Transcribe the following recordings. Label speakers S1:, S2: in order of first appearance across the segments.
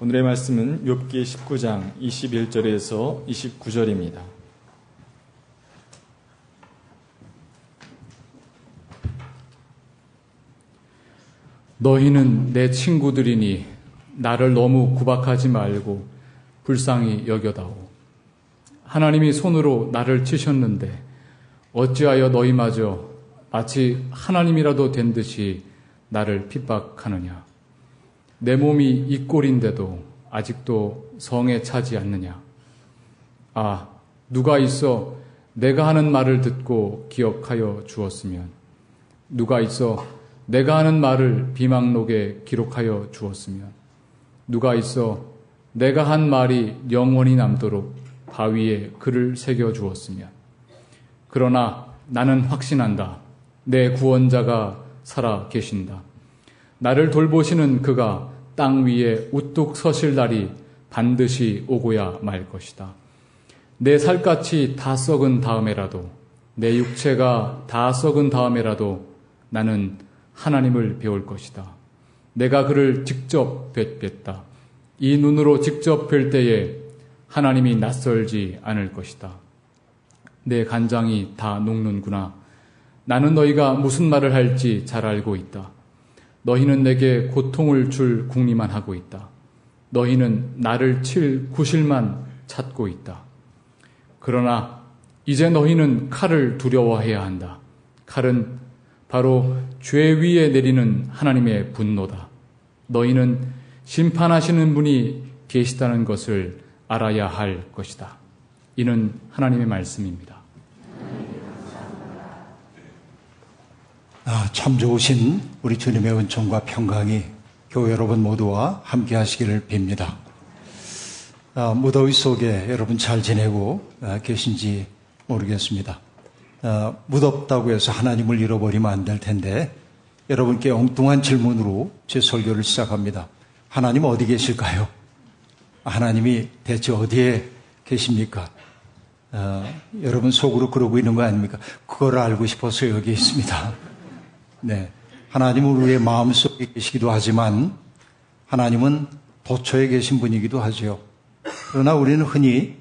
S1: 오늘의 말씀은 욥기 19장 21절에서 29절입니다.
S2: 너희는 내 친구들이니 나를 너무 구박하지 말고 불쌍히 여겨다오. 하나님이 손으로 나를 치셨는데 어찌하여 너희마저 마치 하나님이라도 된 듯이 나를 핍박하느냐. 내 몸이 이 꼴인데도 아직도 성에 차지 않느냐. 아, 누가 있어 내가 하는 말을 듣고 기억하여 주었으면, 누가 있어 내가 하는 말을 비망록에 기록하여 주었으면, 누가 있어 내가 한 말이 영원히 남도록 바위에 글을 새겨 주었으면, 그러나 나는 확신한다. 내 구원자가 살아 계신다. 나를 돌보시는 그가 땅 위에 우뚝 서실 날이 반드시 오고야 말 것이다. 내 살갗이 다 썩은 다음에라도, 내 육체가 다 썩은 다음에라도 나는 하나님을 배울 것이다. 내가 그를 직접 뵀다. 이 눈으로 직접 뵐 때에 하나님이 낯설지 않을 것이다. 내 간장이 다 녹는구나. 나는 너희가 무슨 말을 할지 잘 알고 있다. 너희는 내게 고통을 줄 궁리만 하고 있다. 너희는 나를 칠 구실만 찾고 있다. 그러나 이제 너희는 칼을 두려워해야 한다. 칼은 바로 죄 위에 내리는 하나님의 분노다. 너희는 심판하시는 분이 계시다는 것을 알아야 할 것이다. 이는 하나님의 말씀입니다.
S3: 아, 참 좋으신 우리 주님의 은총과 평강이 교회 여러분 모두와 함께 하시기를 빕니다. 아, 무더위 속에 여러분 잘 지내고 아, 계신지 모르겠습니다. 아, 무덥다고 해서 하나님을 잃어버리면 안 될 텐데 여러분께 엉뚱한 질문으로 제 설교를 시작합니다. 하나님 어디 계실까요? 하나님이 대체 어디에 계십니까? 어, 여러분 속으로 그러고 있는 거 아닙니까? 그걸 알고 싶어서 여기 있습니다. 네. 하나님은 우리의 마음속에 계시기도 하지만 하나님은 도처에 계신 분이기도 하죠. 그러나 우리는 흔히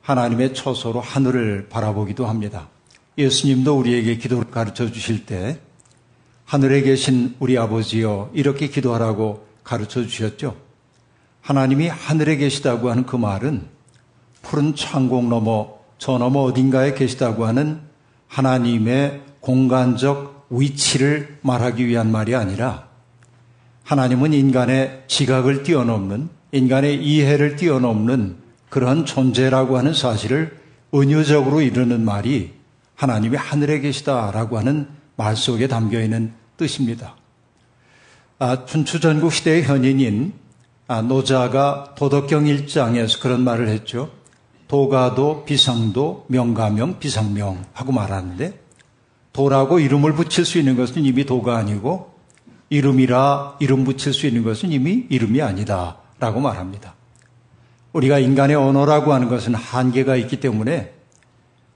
S3: 하나님의 처소로 하늘을 바라보기도 합니다. 예수님도 우리에게 기도를 가르쳐 주실 때 하늘에 계신 우리 아버지여 이렇게 기도하라고 가르쳐 주셨죠. 하나님이 하늘에 계시다고 하는 그 말은 푸른 창공 너머 저 너머 어딘가에 계시다고 하는 하나님의 공간적 위치를 말하기 위한 말이 아니라 하나님은 인간의 지각을 뛰어넘는 인간의 이해를 뛰어넘는 그런 존재라고 하는 사실을 은유적으로 이르는 말이 하나님이 하늘에 계시다라고 하는 말 속에 담겨 있는 뜻입니다. 아, 춘추전국 시대의 현인인 아, 노자가 도덕경 1장에서 그런 말을 했죠. 도가도, 비상도, 명가명, 비상명 하고 말하는데 도라고 이름을 붙일 수 있는 것은 이미 도가 아니고 이름이라 이름 붙일 수 있는 것은 이미 이름이 아니다 라고 말합니다. 우리가 인간의 언어라고 하는 것은 한계가 있기 때문에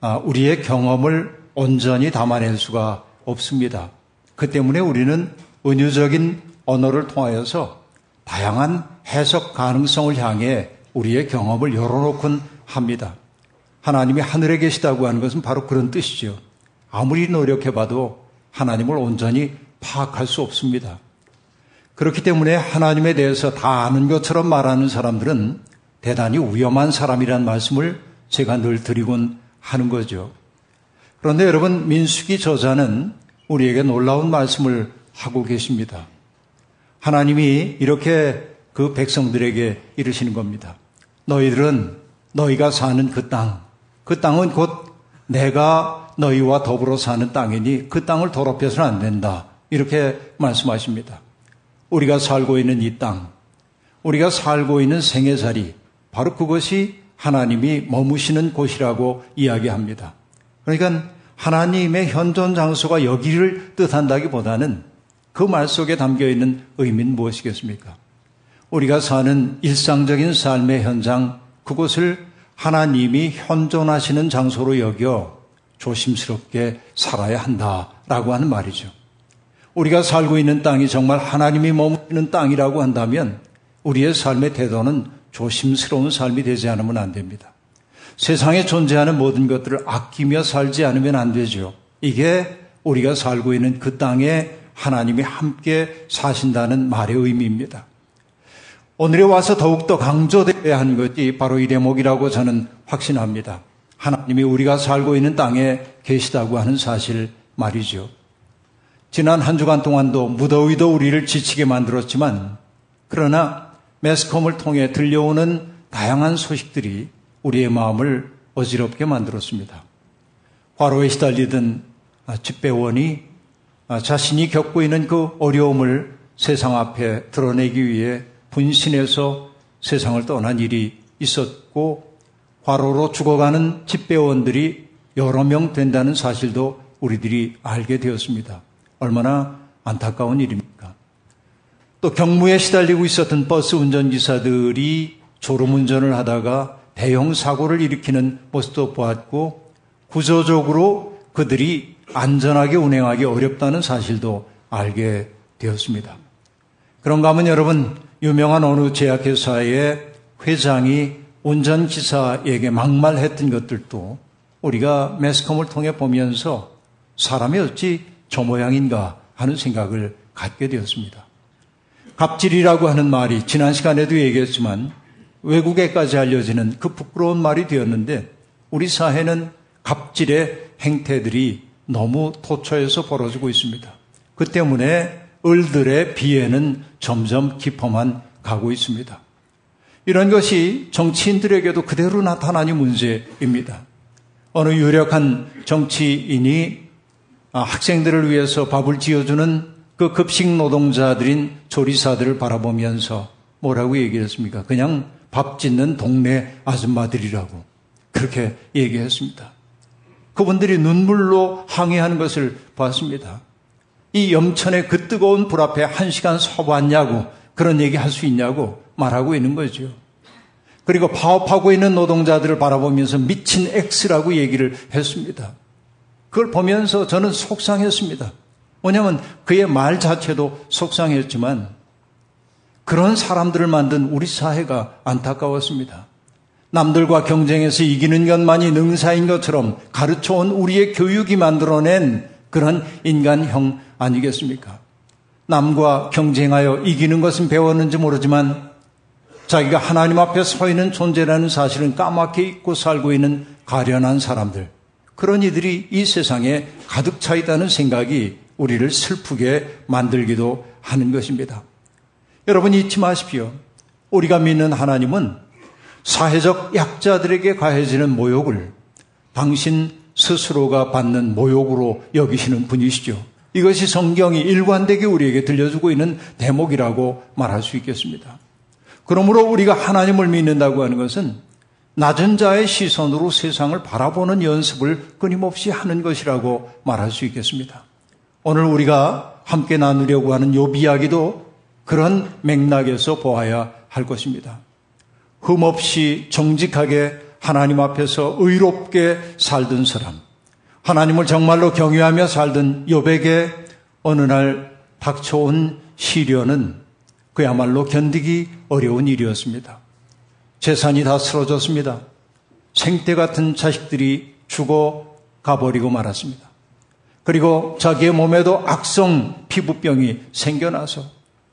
S3: 아, 우리의 경험을 온전히 담아낼 수가 없습니다. 그 때문에 우리는 은유적인 언어를 통하여서 다양한 해석 가능성을 향해 우리의 경험을 열어놓곤 합니다. 하나님이 하늘에 계시다고 하는 것은 바로 그런 뜻이죠. 아무리 노력해봐도 하나님을 온전히 파악할 수 없습니다. 그렇기 때문에 하나님에 대해서 다 아는 것처럼 말하는 사람들은 대단히 위험한 사람이라는 말씀을 제가 늘 드리곤 하는 거죠. 그런데 여러분, 민수기 저자는 우리에게 놀라운 말씀을 하고 계십니다. 하나님이 이렇게 그 백성들에게 이르시는 겁니다. 너희들은 너희가 사는 그 땅, 그 땅은 곧 내가 너희와 더불어 사는 땅이니 그 땅을 더럽혀서는 안 된다. 이렇게 말씀하십니다. 우리가 살고 있는 이 땅, 우리가 살고 있는 생애살이 바로 그것이 하나님이 머무시는 곳이라고 이야기합니다. 그러니까 하나님의 현존 장소가 여기를 뜻한다기보다는 그 말 속에 담겨 있는 의미는 무엇이겠습니까? 우리가 사는 일상적인 삶의 현장, 그곳을 하나님이 현존하시는 장소로 여겨 조심스럽게 살아야 한다라고 하는 말이죠. 우리가 살고 있는 땅이 정말 하나님이 머무는 땅이라고 한다면 우리의 삶의 태도는 조심스러운 삶이 되지 않으면 안 됩니다. 세상에 존재하는 모든 것들을 아끼며 살지 않으면 안 되죠. 이게 우리가 살고 있는 그 땅에 하나님이 함께 사신다는 말의 의미입니다. 오늘에 와서 더욱더 강조되어야 하는 것이 바로 이 대목이라고 저는 확신합니다. 하나님이 우리가 살고 있는 땅에 계시다고 하는 사실 말이죠. 지난 한 주간 동안도 무더위도 우리를 지치게 만들었지만 그러나 매스컴을 통해 들려오는 다양한 소식들이 우리의 마음을 어지럽게 만들었습니다. 과로에 시달리던 집배원이 자신이 겪고 있는 그 어려움을 세상 앞에 드러내기 위해 분신해서 세상을 떠난 일이 있었고 과로로 죽어가는 집배원들이 여러 명 된다는 사실도 우리들이 알게 되었습니다. 얼마나 안타까운 일입니까? 또 경무에 시달리고 있었던 버스 운전기사들이 졸음운전을 하다가 대형 사고를 일으키는 모습도 보았고 구조적으로 그들이 안전하게 운행하기 어렵다는 사실도 알게 되었습니다. 그런가 하면 여러분 유명한 어느 제약회사의 회장이 운전기사에게 막말했던 것들도 우리가 매스컴을 통해 보면서 사람이 어찌 저 모양인가 하는 생각을 갖게 되었습니다. 갑질이라고 하는 말이 지난 시간에도 얘기했지만 외국에까지 알려지는 그 부끄러운 말이 되었는데 우리 사회는 갑질의 행태들이 너무 토초해서 벌어지고 있습니다. 그 때문에 을들의 비애는 점점 깊어만 가고 있습니다. 이런 것이 정치인들에게도 그대로 나타나니 문제입니다. 어느 유력한 정치인이 아, 학생들을 위해서 밥을 지어주는 그 급식 노동자들인 조리사들을 바라보면서 뭐라고 얘기했습니까? 그냥 밥 짓는 동네 아줌마들이라고 그렇게 얘기했습니다. 그분들이 눈물로 항의하는 것을 봤습니다. 이 염천의 그 뜨거운 불 앞에 한 시간 서봤냐고 그런 얘기 할 수 있냐고 말하고 있는 거죠. 그리고 파업하고 있는 노동자들을 바라보면서 미친 X라고 얘기를 했습니다. 그걸 보면서 저는 속상했습니다. 뭐냐면 그의 말 자체도 속상했지만 그런 사람들을 만든 우리 사회가 안타까웠습니다. 남들과 경쟁해서 이기는 것만이 능사인 것처럼 가르쳐온 우리의 교육이 만들어낸 그런 인간형 아니겠습니까? 남과 경쟁하여 이기는 것은 배웠는지 모르지만 자기가 하나님 앞에 서 있는 존재라는 사실은 까맣게 잊고 살고 있는 가련한 사람들. 그런 이들이 이 세상에 가득 차 있다는 생각이 우리를 슬프게 만들기도 하는 것입니다. 여러분 잊지 마십시오. 우리가 믿는 하나님은 사회적 약자들에게 가해지는 모욕을 당신 스스로가 받는 모욕으로 여기시는 분이시죠. 이것이 성경이 일관되게 우리에게 들려주고 있는 대목이라고 말할 수 있겠습니다. 그러므로 우리가 하나님을 믿는다고 하는 것은 낮은 자의 시선으로 세상을 바라보는 연습을 끊임없이 하는 것이라고 말할 수 있겠습니다. 오늘 우리가 함께 나누려고 하는 요 이야기도 그런 맥락에서 보아야 할 것입니다. 흠없이 정직하게 하나님 앞에서 의롭게 살던 사람, 하나님을 정말로 경외하며 살던 요백에 어느 날 닥쳐온 시련은 그야말로 견디기 어려운 일이었습니다. 재산이 다 쓰러졌습니다. 생태 같은 자식들이 죽어 가버리고 말았습니다. 그리고 자기의 몸에도 악성 피부병이 생겨나서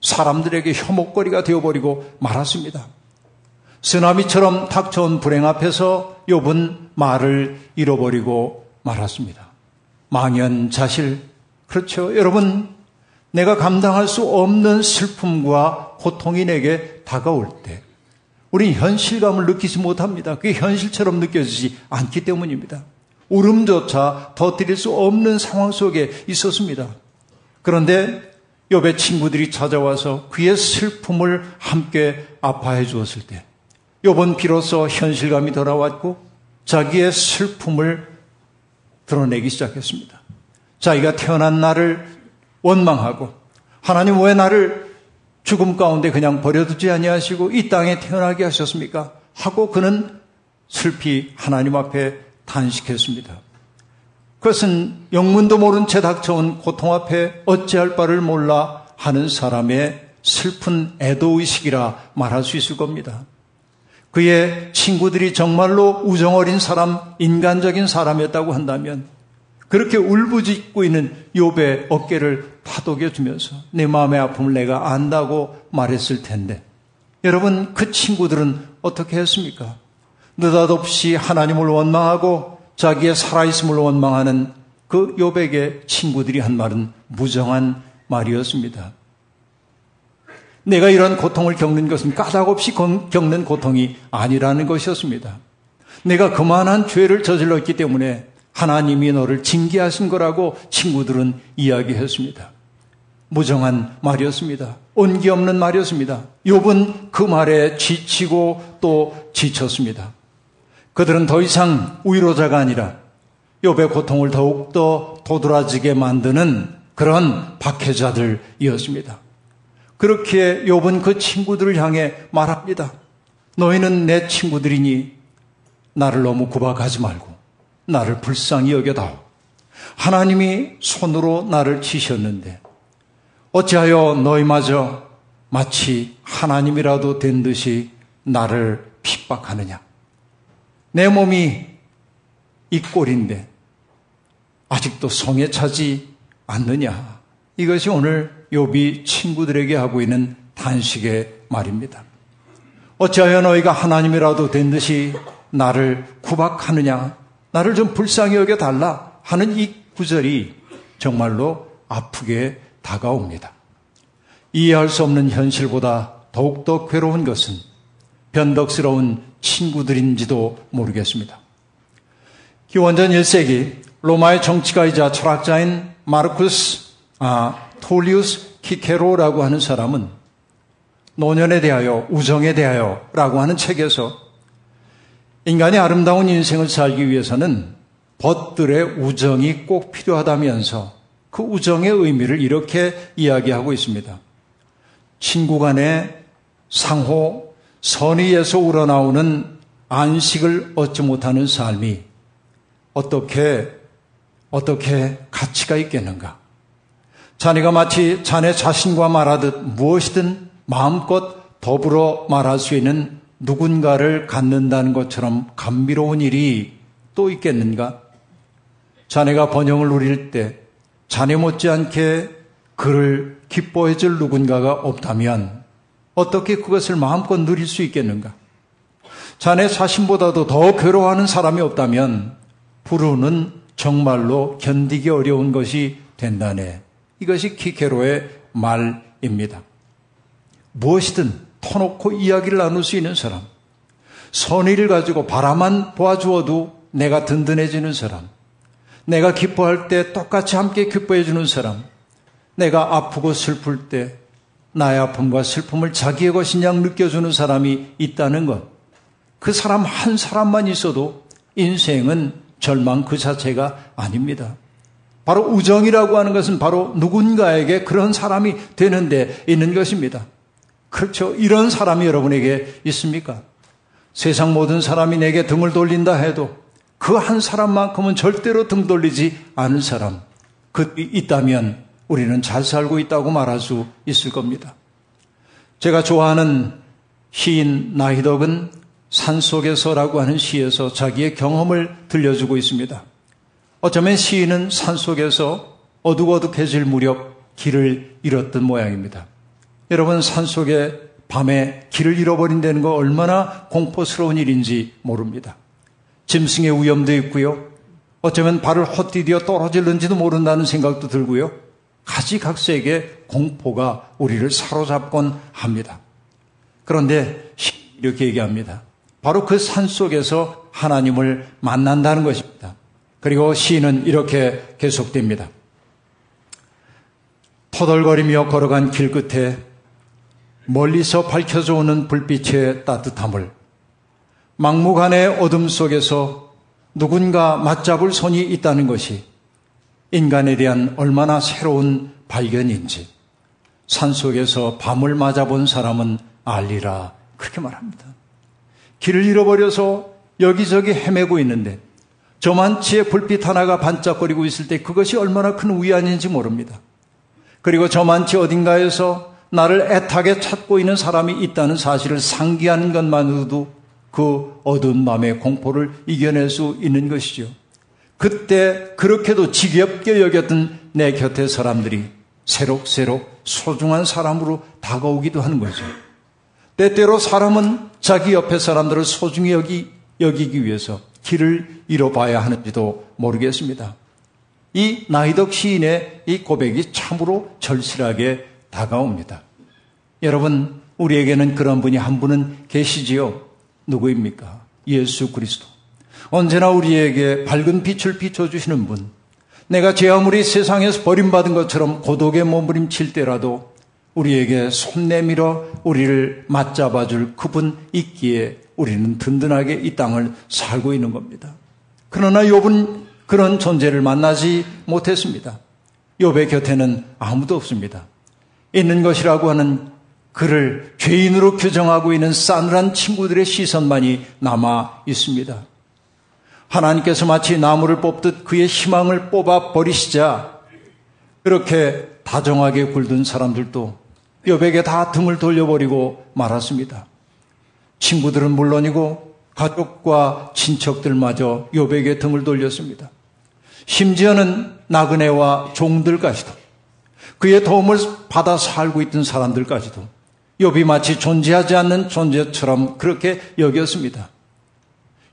S3: 사람들에게 혐오거리가 되어버리고 말았습니다. 쓰나미처럼 닥쳐온 불행 앞에서 욥은 말을 잃어버리고 말았습니다. 망연자실. 그렇죠. 여러분, 내가 감당할 수 없는 슬픔과 고통이 내게 다가올 때, 우리 현실감을 느끼지 못합니다. 그게 현실처럼 느껴지지 않기 때문입니다. 울음조차 버틸 수 없는 상황 속에 있었습니다. 그런데 옆의 친구들이 찾아와서 그의 슬픔을 함께 아파해 주었을 때, 요번 비로소 현실감이 돌아왔고 자기의 슬픔을 드러내기 시작했습니다. 자기가 태어난 날을 원망하고 하나님 왜 나를 죽음 가운데 그냥 버려두지 아니하시고 이 땅에 태어나게 하셨습니까? 하고 그는 슬피 하나님 앞에 단식했습니다. 그것은 영문도 모른 채 닥쳐온 고통 앞에 어찌할 바를 몰라 하는 사람의 슬픈 애도의식이라 말할 수 있을 겁니다. 그의 친구들이 정말로 우정어린 사람, 인간적인 사람이었다고 한다면 그렇게 울부짖고 있는 욥의 어깨를 파독여 주면서 내 마음의 아픔을 내가 안다고 말했을 텐데 여러분 그 친구들은 어떻게 했습니까? 느닷없이 하나님을 원망하고 자기의 살아있음을 원망하는 그 욥에게 친구들이 한 말은 무정한 말이었습니다. 내가 이런 고통을 겪는 것은 까닭없이 겪는 고통이 아니라는 것이었습니다. 내가 그만한 죄를 저질렀기 때문에 하나님이 너를 징계하신 거라고 친구들은 이야기했습니다. 무정한 말이었습니다. 온기 없는 말이었습니다. 욥은 그 말에 지치고 또 지쳤습니다. 그들은 더 이상 위로자가 아니라 욥의 고통을 더욱 더 도드라지게 만드는 그런 박해자들이었습니다. 그렇게 욥은 그 친구들을 향해 말합니다. 너희는 내 친구들이니 나를 너무 구박하지 말고 나를 불쌍히 여겨다오. 하나님이 손으로 나를 치셨는데 어찌하여 너희마저 마치 하나님이라도 된 듯이 나를 핍박하느냐. 내 몸이 이 꼴인데 아직도 성에 차지 않느냐. 이것이 오늘 욥이 친구들에게 하고 있는 단식의 말입니다. 어찌하여 너희가 하나님이라도 된 듯이 나를 구박하느냐, 나를 좀 불쌍히 여겨 달라 하는 이 구절이 정말로 아프게 다가옵니다. 이해할 수 없는 현실보다 더욱더 괴로운 것은 변덕스러운 친구들인지도 모르겠습니다. 기원전 1세기 로마의 정치가이자 철학자인 마르쿠스 아, 톨리우스 키케로라고 하는 사람은 노년에 대하여 우정에 대하여 라고 하는 책에서 인간이 아름다운 인생을 살기 위해서는 벗들의 우정이 꼭 필요하다면서 그 우정의 의미를 이렇게 이야기하고 있습니다. 친구 간의 상호 선의에서 우러나오는 안식을 얻지 못하는 삶이 어떻게 어떻게 가치가 있겠는가? 자네가 마치 자네 자신과 말하듯 무엇이든 마음껏 더불어 말할 수 있는 누군가를 갖는다는 것처럼 감미로운 일이 또 있겠는가? 자네가 번영을 누릴 때 자네 못지않게 그를 기뻐해 줄 누군가가 없다면 어떻게 그것을 마음껏 누릴 수 있겠는가? 자네 자신보다도 더 괴로워하는 사람이 없다면 부르는 정말로 견디기 어려운 것이 된다네. 이것이 키케로의 말입니다. 무엇이든 터놓고 이야기를 나눌 수 있는 사람, 선의를 가지고 바라만 보아주어도 내가 든든해지는 사람, 내가 기뻐할 때 똑같이 함께 기뻐해주는 사람, 내가 아프고 슬플 때 나의 아픔과 슬픔을 자기의 것인 양 느껴주는 사람이 있다는 것. 그 사람 한 사람만 있어도 인생은 절망 그 자체가 아닙니다. 바로 우정이라고 하는 것은 바로 누군가에게 그런 사람이 되는데 있는 것입니다. 그렇죠. 이런 사람이 여러분에게 있습니까? 세상 모든 사람이 내게 등을 돌린다 해도 그 한 사람만큼은 절대로 등 돌리지 않은 사람. 그 있다면 우리는 잘 살고 있다고 말할 수 있을 겁니다. 제가 좋아하는 시인 나희덕은 산속에서라고 하는 시에서 자기의 경험을 들려주고 있습니다. 어쩌면 시인은 산속에서 어둑어둑해질 무렵 길을 잃었던 모양입니다. 여러분 산속에 밤에 길을 잃어버린다는 거 얼마나 공포스러운 일인지 모릅니다. 짐승의 위험도 있고요. 어쩌면 발을 헛디디어 떨어질는지도 모른다는 생각도 들고요. 가지각색의 공포가 우리를 사로잡곤 합니다. 그런데 이렇게 얘기합니다. 바로 그 산 속에서 하나님을 만난다는 것입니다. 그리고 시는 이렇게 계속됩니다. 터덜거리며 걸어간 길 끝에 멀리서 밝혀져 오는 불빛의 따뜻함을 막무가내 어둠 속에서 누군가 맞잡을 손이 있다는 것이 인간에 대한 얼마나 새로운 발견인지 산 속에서 밤을 맞아본 사람은 알리라 그렇게 말합니다. 길을 잃어버려서 여기저기 헤매고 있는데 저만치의 불빛 하나가 반짝거리고 있을 때 그것이 얼마나 큰 위안인지 모릅니다. 그리고 저만치 어딘가에서 나를 애타게 찾고 있는 사람이 있다는 사실을 상기하는 것만으로도 그 어두운 마음의 공포를 이겨낼 수 있는 것이죠. 그때 그렇게도 지겹게 여겼던 내 곁의 사람들이 새록새록 소중한 사람으로 다가오기도 하는 거죠. 때때로 사람은 자기 옆에 사람들을 소중히 여기, 여기기 위해서 길을 잃어봐야 하는지도 모르겠습니다. 이 나이덕 시인의 이 고백이 참으로 절실하게 다가옵니다. 여러분, 우리에게는 그런 분이 한 분은 계시지요. 누구입니까? 예수 그리스도. 언제나 우리에게 밝은 빛을 비춰주시는 분. 내가 제 아무리 세상에서 버림받은 것처럼 고독에 몸부림칠 때라도 우리에게 손 내밀어 우리를 맞잡아줄 그분 있기에 우리는 든든하게 이 땅을 살고 있는 겁니다. 그러나 욥은 그런 존재를 만나지 못했습니다. 욥의 곁에는 아무도 없습니다. 있는 것이라고 하는 그를 죄인으로 규정하고 있는 싸늘한 친구들의 시선만이 남아 있습니다. 하나님께서 마치 나무를 뽑듯 그의 희망을 뽑아 버리시자 그렇게 다정하게 굴던 사람들도 욥에게 다 등을 돌려버리고 말았습니다. 친구들은 물론이고 가족과 친척들마저 욥에게 등을 돌렸습니다. 심지어는 나그네와 종들까지도 그의 도움을 받아 살고 있던 사람들까지도 욥이 마치 존재하지 않는 존재처럼 그렇게 여겼습니다.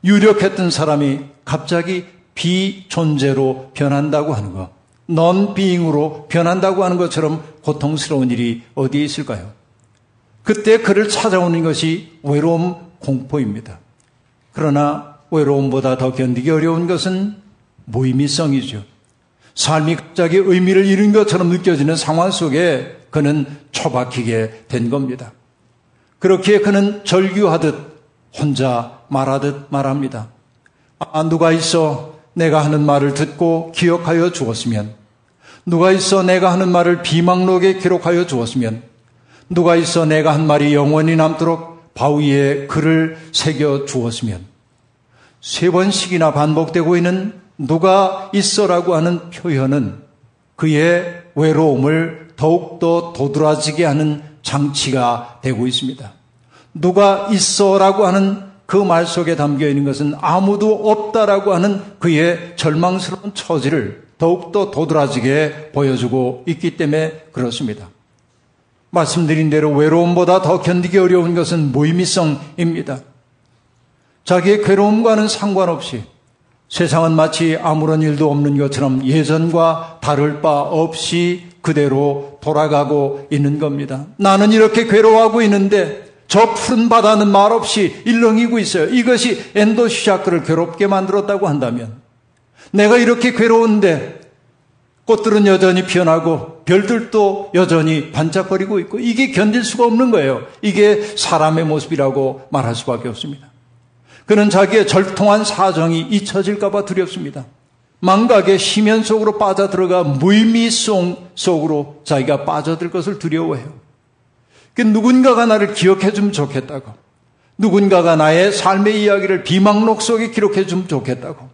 S3: 유력했던 사람이 갑자기 비존재로 변한다고 하는 것, 넌 비잉으로 변한다고 하는 것처럼 고통스러운 일이 어디에 있을까요? 그때 그를 찾아오는 것이 외로움 공포입니다. 그러나 외로움보다 더 견디기 어려운 것은 무의미성이죠. 삶이 갑자기 의미를 잃은 것처럼 느껴지는 상황 속에 그는 처박히게 된 겁니다. 그렇기에 그는 절규하듯 혼자 말하듯 말합니다. 아, 누가 있어 내가 하는 말을 듣고 기억하여 주었으면, 누가 있어 내가 하는 말을 비망록에 기록하여 주었으면, 누가 있어 내가 한 말이 영원히 남도록 바위에 글을 새겨 주었으면, 세 번씩이나 반복되고 있는 누가 있어라고 하는 표현은 그의 외로움을 더욱더 도드라지게 하는 장치가 되고 있습니다. 누가 있어라고 하는 그 말 속에 담겨 있는 것은 아무도 없다라고 하는 그의 절망스러운 처지를 더욱더 도드라지게 보여주고 있기 때문에 그렇습니다. 말씀드린 대로 외로움보다 더 견디기 어려운 것은 무의미성입니다. 자기의 괴로움과는 상관없이 세상은 마치 아무런 일도 없는 것처럼 예전과 다를 바 없이 그대로 돌아가고 있는 겁니다. 나는 이렇게 괴로워하고 있는데 저 푸른 바다는 말없이 일렁이고 있어요. 이것이 엔도시샤크를 괴롭게 만들었다고 한다면 내가 이렇게 괴로운데 꽃들은 여전히 피어나고 별들도 여전히 반짝거리고 있고 이게 견딜 수가 없는 거예요. 이게 사람의 모습이라고 말할 수밖에 없습니다. 그는 자기의 절통한 사정이 잊혀질까봐 두렵습니다. 망각의 심연 속으로 빠져들어가 무의미성 속으로 자기가 빠져들 것을 두려워해요. 그 누군가가 나를 기억해 주면 좋겠다고. 누군가가 나의 삶의 이야기를 비망록 속에 기록해 주면 좋겠다고.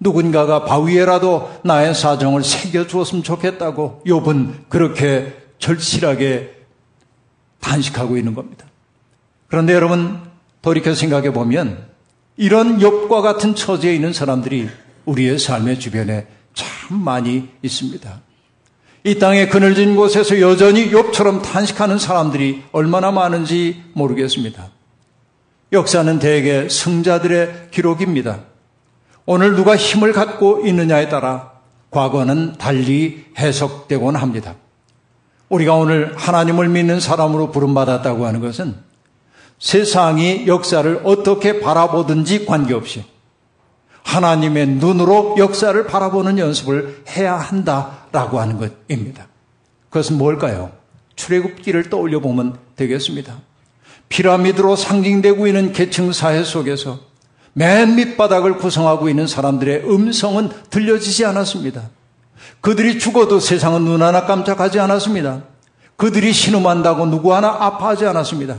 S3: 누군가가 바위에라도 나의 사정을 새겨 주었으면 좋겠다고. 욥은 그렇게 절실하게 단식하고 있는 겁니다. 그런데 여러분 돌이켜 생각해 보면 이런 욥과 같은 처지에 있는 사람들이 우리의 삶의 주변에 참 많이 있습니다. 이 땅의 그늘진 곳에서 여전히 욥처럼 탄식하는 사람들이 얼마나 많은지 모르겠습니다. 역사는 대개 승자들의 기록입니다. 오늘 누가 힘을 갖고 있느냐에 따라 과거는 달리 해석되곤 합니다. 우리가 오늘 하나님을 믿는 사람으로 부름받았다고 하는 것은 세상이 역사를 어떻게 바라보든지 관계없이 하나님의 눈으로 역사를 바라보는 연습을 해야 한다라고 하는 것입니다. 그것은 뭘까요? 출애굽기를 떠올려 보면 되겠습니다. 피라미드로 상징되고 있는 계층 사회 속에서 맨 밑바닥을 구성하고 있는 사람들의 음성은 들려지지 않았습니다. 그들이 죽어도 세상은 눈 하나 깜짝하지 않았습니다. 그들이 신음한다고 누구 하나 아파하지 않았습니다.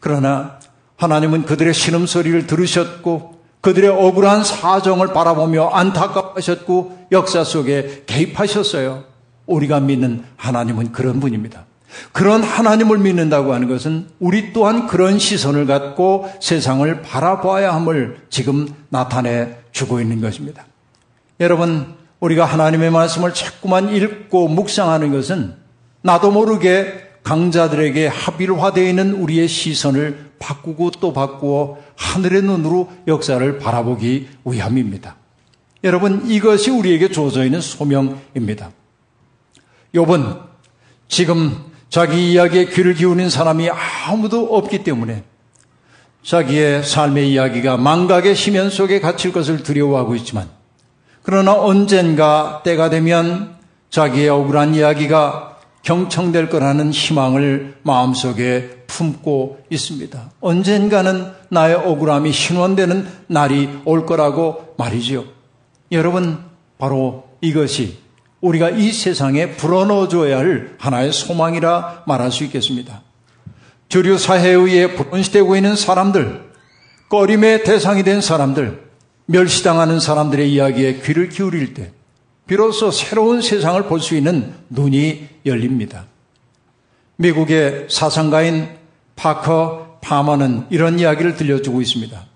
S3: 그러나 하나님은 그들의 신음소리를 들으셨고 그들의 억울한 사정을 바라보며 안타까워하셨고 역사 속에 개입하셨어요. 우리가 믿는 하나님은 그런 분입니다. 그런 하나님을 믿는다고 하는 것은 우리 또한 그런 시선을 갖고 세상을 바라봐야 함을 지금 나타내 주고 있는 것입니다. 여러분, 우리가 하나님의 말씀을 자꾸만 읽고 묵상하는 것은 나도 모르게 강자들에게 합일화되어 있는 우리의 시선을 바꾸고 또 바꾸어 하늘의 눈으로 역사를 바라보기 위함입니다. 여러분, 이것이 우리에게 주어져 있는 소명입니다. 요번 지금 자기 이야기에 귀를 기울인 사람이 아무도 없기 때문에 자기의 삶의 이야기가 망각의 심연 속에 갇힐 것을 두려워하고 있지만 그러나 언젠가 때가 되면 자기의 억울한 이야기가 경청될 거라는 희망을 마음속에 품고 있습니다. 언젠가는 나의 억울함이 신원되는 날이 올 거라고 말이지요. 여러분, 바로 이것이 우리가 이 세상에 불어넣어줘야 할 하나의 소망이라 말할 수 있겠습니다. 주류 사회에 의해 불온시되고 있는 사람들, 꺼림의 대상이 된 사람들, 멸시당하는 사람들의 이야기에 귀를 기울일 때, 비로소 새로운 세상을 볼 수 있는 눈이 열립니다. 미국의 사상가인 파커 파머는 이런 이야기를 들려주고 있습니다.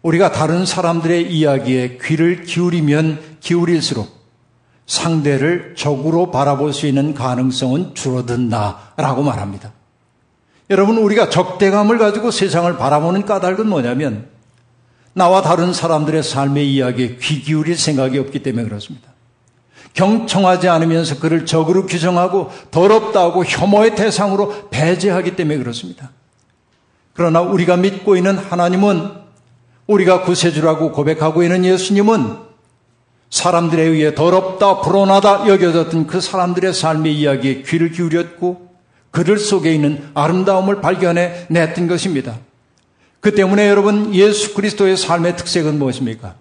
S3: 우리가 다른 사람들의 이야기에 귀를 기울이면 기울일수록 상대를 적으로 바라볼 수 있는 가능성은 줄어든다라고 말합니다. 여러분, 우리가 적대감을 가지고 세상을 바라보는 까닭은 뭐냐면 나와 다른 사람들의 삶의 이야기에 귀 기울일 생각이 없기 때문에 그렇습니다. 경청하지 않으면서 그를 적으로 규정하고 더럽다고 혐오의 대상으로 배제하기 때문에 그렇습니다. 그러나 우리가 믿고 있는 하나님은 우리가 구세주라고 고백하고 있는 예수님은 사람들에 의해 더럽다, 불온하다 여겨졌던 그 사람들의 삶의 이야기에 귀를 기울였고 그들 속에 있는 아름다움을 발견해 냈던 것입니다. 그 때문에 여러분 예수 그리스도의 삶의 특색은 무엇입니까?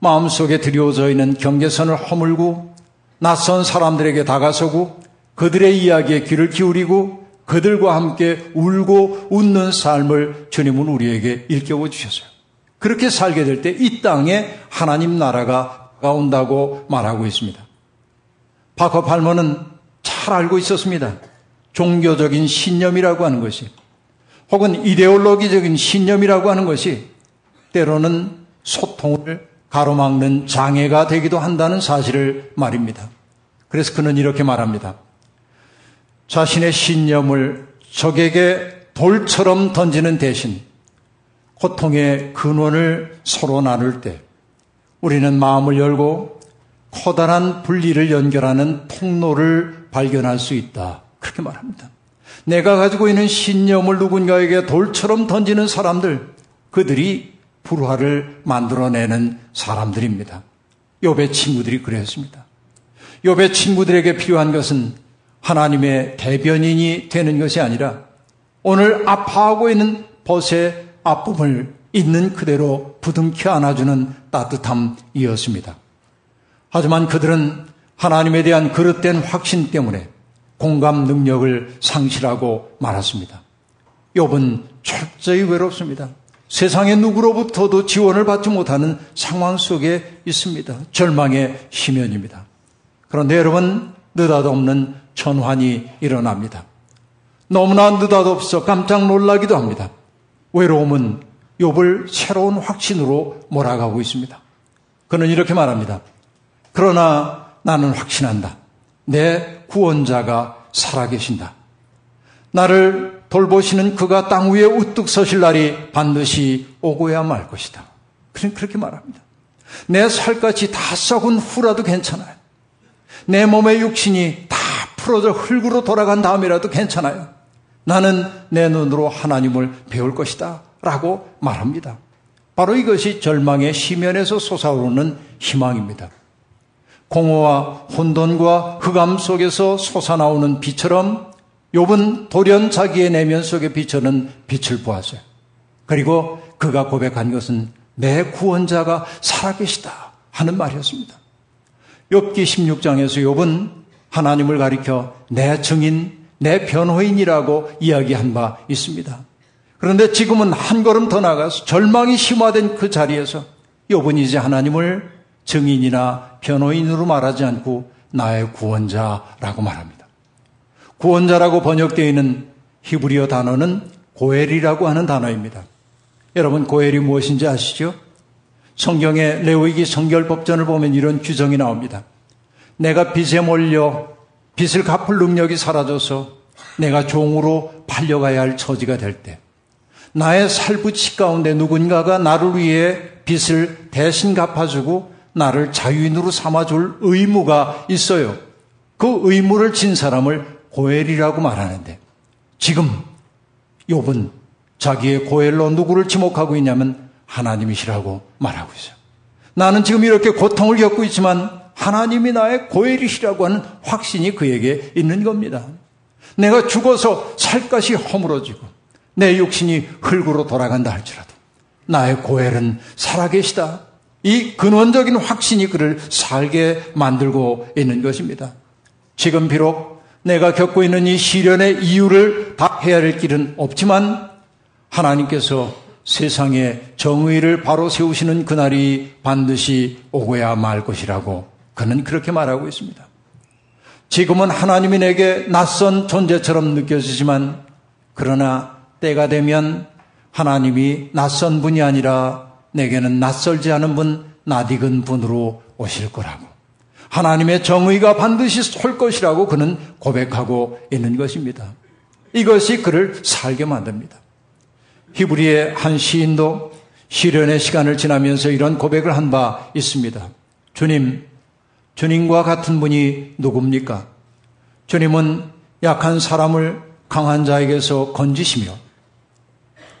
S3: 마음속에 드리워져 있는 경계선을 허물고 낯선 사람들에게 다가서고 그들의 이야기에 귀를 기울이고 그들과 함께 울고 웃는 삶을 주님은 우리에게 일깨워 주셨어요. 그렇게 살게 될 때 이 땅에 하나님 나라가 가온다고 말하고 있습니다. 바커 팔머는 잘 알고 있었습니다. 종교적인 신념이라고 하는 것이 혹은 이데올로기적인 신념이라고 하는 것이 때로는 소통을 가로막는 장애가 되기도 한다는 사실을 말입니다. 그래서 그는 이렇게 말합니다. 자신의 신념을 적에게 돌처럼 던지는 대신 고통의 근원을 서로 나눌 때 우리는 마음을 열고 커다란 분리를 연결하는 통로를 발견할 수 있다. 그렇게 말합니다. 내가 가지고 있는 신념을 누군가에게 돌처럼 던지는 사람들, 그들이 불화를 만들어내는 사람들입니다. 요배 친구들이 그랬습니다. 요배 친구들에게 필요한 것은 하나님의 대변인이 되는 것이 아니라 오늘 아파하고 있는 벗의 아픔을 있는 그대로 부둥켜 안아주는 따뜻함이었습니다. 하지만 그들은 하나님에 대한 그릇된 확신 때문에 공감 능력을 상실하고 말았습니다. 욥은 철저히 외롭습니다. 세상의 누구로부터도 지원을 받지 못하는 상황 속에 있습니다. 절망의 심연입니다. 그런데 여러분 느닷없는 전환이 일어납니다. 너무나 느닷없어 깜짝 놀라기도 합니다. 외로움은 욥을 새로운 확신으로 몰아가고 있습니다. 그는 이렇게 말합니다. 그러나 나는 확신한다. 내 구원자가 살아계신다. 나를 돌보시는 그가 땅 위에 우뚝 서실 날이 반드시 오고야 말 것이다. 그렇게 말합니다. 내 살같이 다 썩은 후라도 괜찮아요. 내 몸의 육신이 다 풀어져 흙으로 돌아간 다음이라도 괜찮아요. 나는 내 눈으로 하나님을 배울 것이다. 라고 말합니다. 바로 이것이 절망의 시면에서 솟아오르는 희망입니다. 공허와 혼돈과 흑암 속에서 솟아나오는 빛처럼 욥은 돌연 자기의 내면 속에 비춰는 빛을 보았어요. 그리고 그가 고백한 것은 내 구원자가 살아계시다 하는 말이었습니다. 욥기 16장에서 욥은 하나님을 가리켜 내 증인, 내 변호인이라고 이야기한 바 있습니다. 그런데 지금은 한 걸음 더 나가서 절망이 심화된 그 자리에서 욥은 이제 하나님을 증인이나 변호인으로 말하지 않고 나의 구원자라고 말합니다. 구원자라고 번역되어 있는 히브리어 단어는 고엘이라고 하는 단어입니다. 여러분 고엘이 무엇인지 아시죠? 성경의 레오이기 성결법전을 보면 이런 규정이 나옵니다. 내가 빚에 몰려 빚을 갚을 능력이 사라져서 내가 종으로 팔려가야 할 처지가 될 때, 나의 살부치 가운데 누군가가 나를 위해 빚을 대신 갚아주고 나를 자유인으로 삼아줄 의무가 있어요. 그 의무를 진 사람을 고엘이라고 말하는데, 지금 욥은 자기의 고엘로 누구를 지목하고 있냐면 하나님이시라고 말하고 있어요. 나는 지금 이렇게 고통을 겪고 있지만 하나님이 나의 고엘이시라고 하는 확신이 그에게 있는 겁니다. 내가 죽어서 살 것이 허물어지고 내 육신이 흙으로 돌아간다 할지라도 나의 고엘은 살아계시다. 이 근원적인 확신이 그를 살게 만들고 있는 것입니다. 지금 비록 내가 겪고 있는 이 시련의 이유를 다 헤아릴 길은 없지만 하나님께서 세상에 정의를 바로 세우시는 그날이 반드시 오고야 말 것이라고 그는 그렇게 말하고 있습니다. 지금은 하나님이 내게 낯선 존재처럼 느껴지지만 그러나 때가 되면 하나님이 낯선 분이 아니라 내게는 낯설지 않은 분, 낯익은 분으로 오실 거라고. 하나님의 정의가 반드시 설 것이라고 그는 고백하고 있는 것입니다. 이것이 그를 살게 만듭니다. 히브리의 한 시인도 시련의 시간을 지나면서 이런 고백을 한 바 있습니다. 주님, 주님과 같은 분이 누굽니까? 주님은 약한 사람을 강한 자에게서 건지시며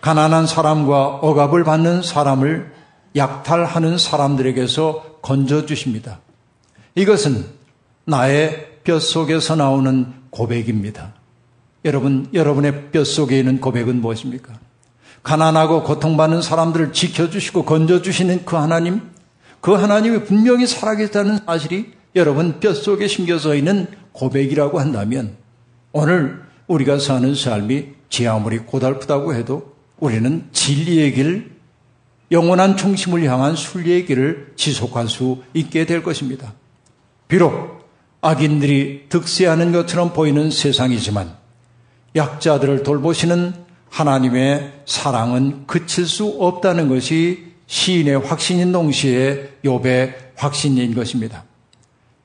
S3: 가난한 사람과 억압을 받는 사람을 약탈하는 사람들에게서 건져주십니다. 이것은 나의 뼛속에서 나오는 고백입니다. 여러분, 여러분의 뼛속에 있는 고백은 무엇입니까? 가난하고 고통받는 사람들을 지켜주시고 건져주시는 그 하나님, 그 하나님이 분명히 살아계시다는 사실이 여러분 뼛속에 심겨져 있는 고백이라고 한다면 오늘 우리가 사는 삶이 지 아무리 고달프다고 해도 우리는 진리의 길, 영원한 중심을 향한 순리의 길을 지속할 수 있게 될 것입니다. 비록 악인들이 득세하는 것처럼 보이는 세상이지만 약자들을 돌보시는 하나님의 사랑은 그칠 수 없다는 것이 시인의 확신인 동시에 욥의 확신인 것입니다.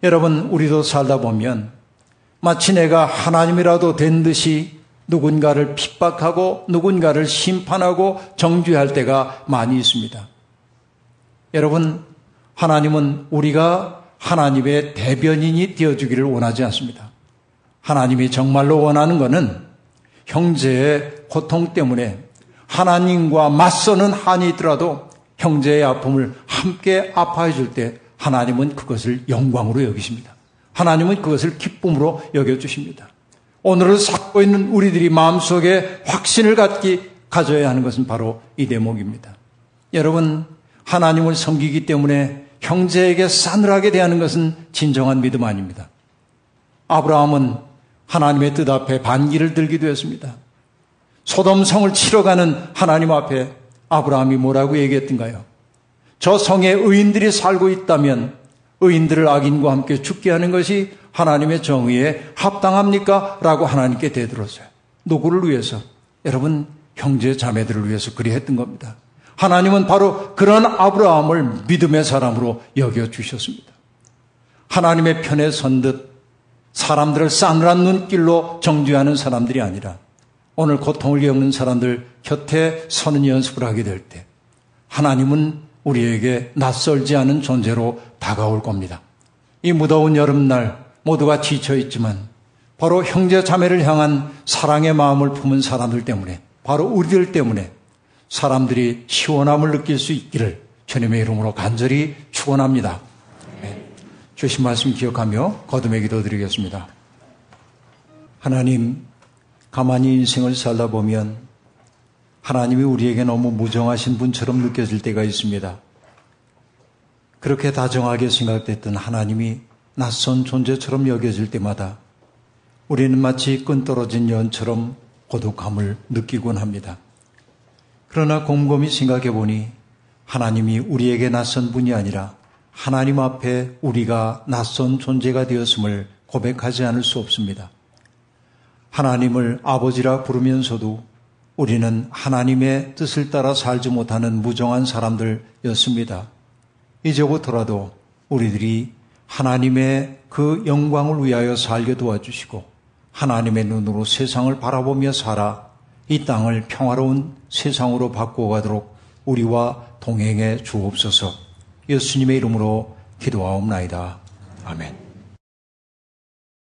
S3: 여러분, 우리도 살다 보면 마치 내가 하나님이라도 된 듯이 누군가를 핍박하고 누군가를 심판하고 정죄할 때가 많이 있습니다. 여러분, 하나님은 우리가 하나님의 대변인이 되어주기를 원하지 않습니다. 하나님이 정말로 원하는 것은 형제의 고통 때문에 하나님과 맞서는 한이 있더라도 형제의 아픔을 함께 아파해 줄 때 하나님은 그것을 영광으로 여기십니다. 하나님은 그것을 기쁨으로 여겨주십니다. 오늘을 살고 있는 우리들이 마음속에 확신을 갖기 가져야 하는 것은 바로 이 대목입니다. 여러분, 하나님을 섬기기 때문에 형제에게 싸늘하게 대하는 것은 진정한 믿음 아닙니다. 아브라함은 하나님의 뜻 앞에 반기를 들기도 했습니다. 소돔성을 치러 가는 하나님 앞에 아브라함이 뭐라고 얘기했던가요? 저 성에 의인들이 살고 있다면 의인들을 악인과 함께 죽게 하는 것이 하나님의 정의에 합당합니까? 라고 하나님께 대들었어요. 누구를 위해서? 여러분, 형제 자매들을 위해서 그리 했던 겁니다. 하나님은 바로 그런 아브라함을 믿음의 사람으로 여겨주셨습니다. 하나님의 편에 선 듯 사람들을 싸늘한 눈길로 정죄하는 사람들이 아니라 오늘 고통을 겪는 사람들 곁에 서는 연습을 하게 될 때 하나님은 우리에게 낯설지 않은 존재로 다가올 겁니다. 이 무더운 여름날 모두가 지쳐 있지만 바로 형제 자매를 향한 사랑의 마음을 품은 사람들 때문에 바로 우리들 때문에 사람들이 시원함을 느낄 수 있기를 주님의 이름으로 간절히 축원합니다. 네. 주신 말씀 기억하며 거듭의 기도 드리겠습니다. 하나님 가만히 인생을 살다 보면 하나님이 우리에게 너무 무정하신 분처럼 느껴질 때가 있습니다. 그렇게 다정하게 생각됐던 하나님이 낯선 존재처럼 여겨질 때마다 우리는 마치 끈 떨어진 연처럼 고독함을 느끼곤 합니다. 그러나 곰곰이 생각해 보니 하나님이 우리에게 낯선 분이 아니라 하나님 앞에 우리가 낯선 존재가 되었음을 고백하지 않을 수 없습니다. 하나님을 아버지라 부르면서도 우리는 하나님의 뜻을 따라 살지 못하는 무정한 사람들이었습니다. 이제부터라도 우리들이 하나님의 그 영광을 위하여 살게 도와주시고 하나님의 눈으로 세상을 바라보며 살아 이 땅을 평화로운 세상으로 바꾸어 가도록 우리와 동행해 주옵소서 예수님의 이름으로 기도하옵나이다. 아멘.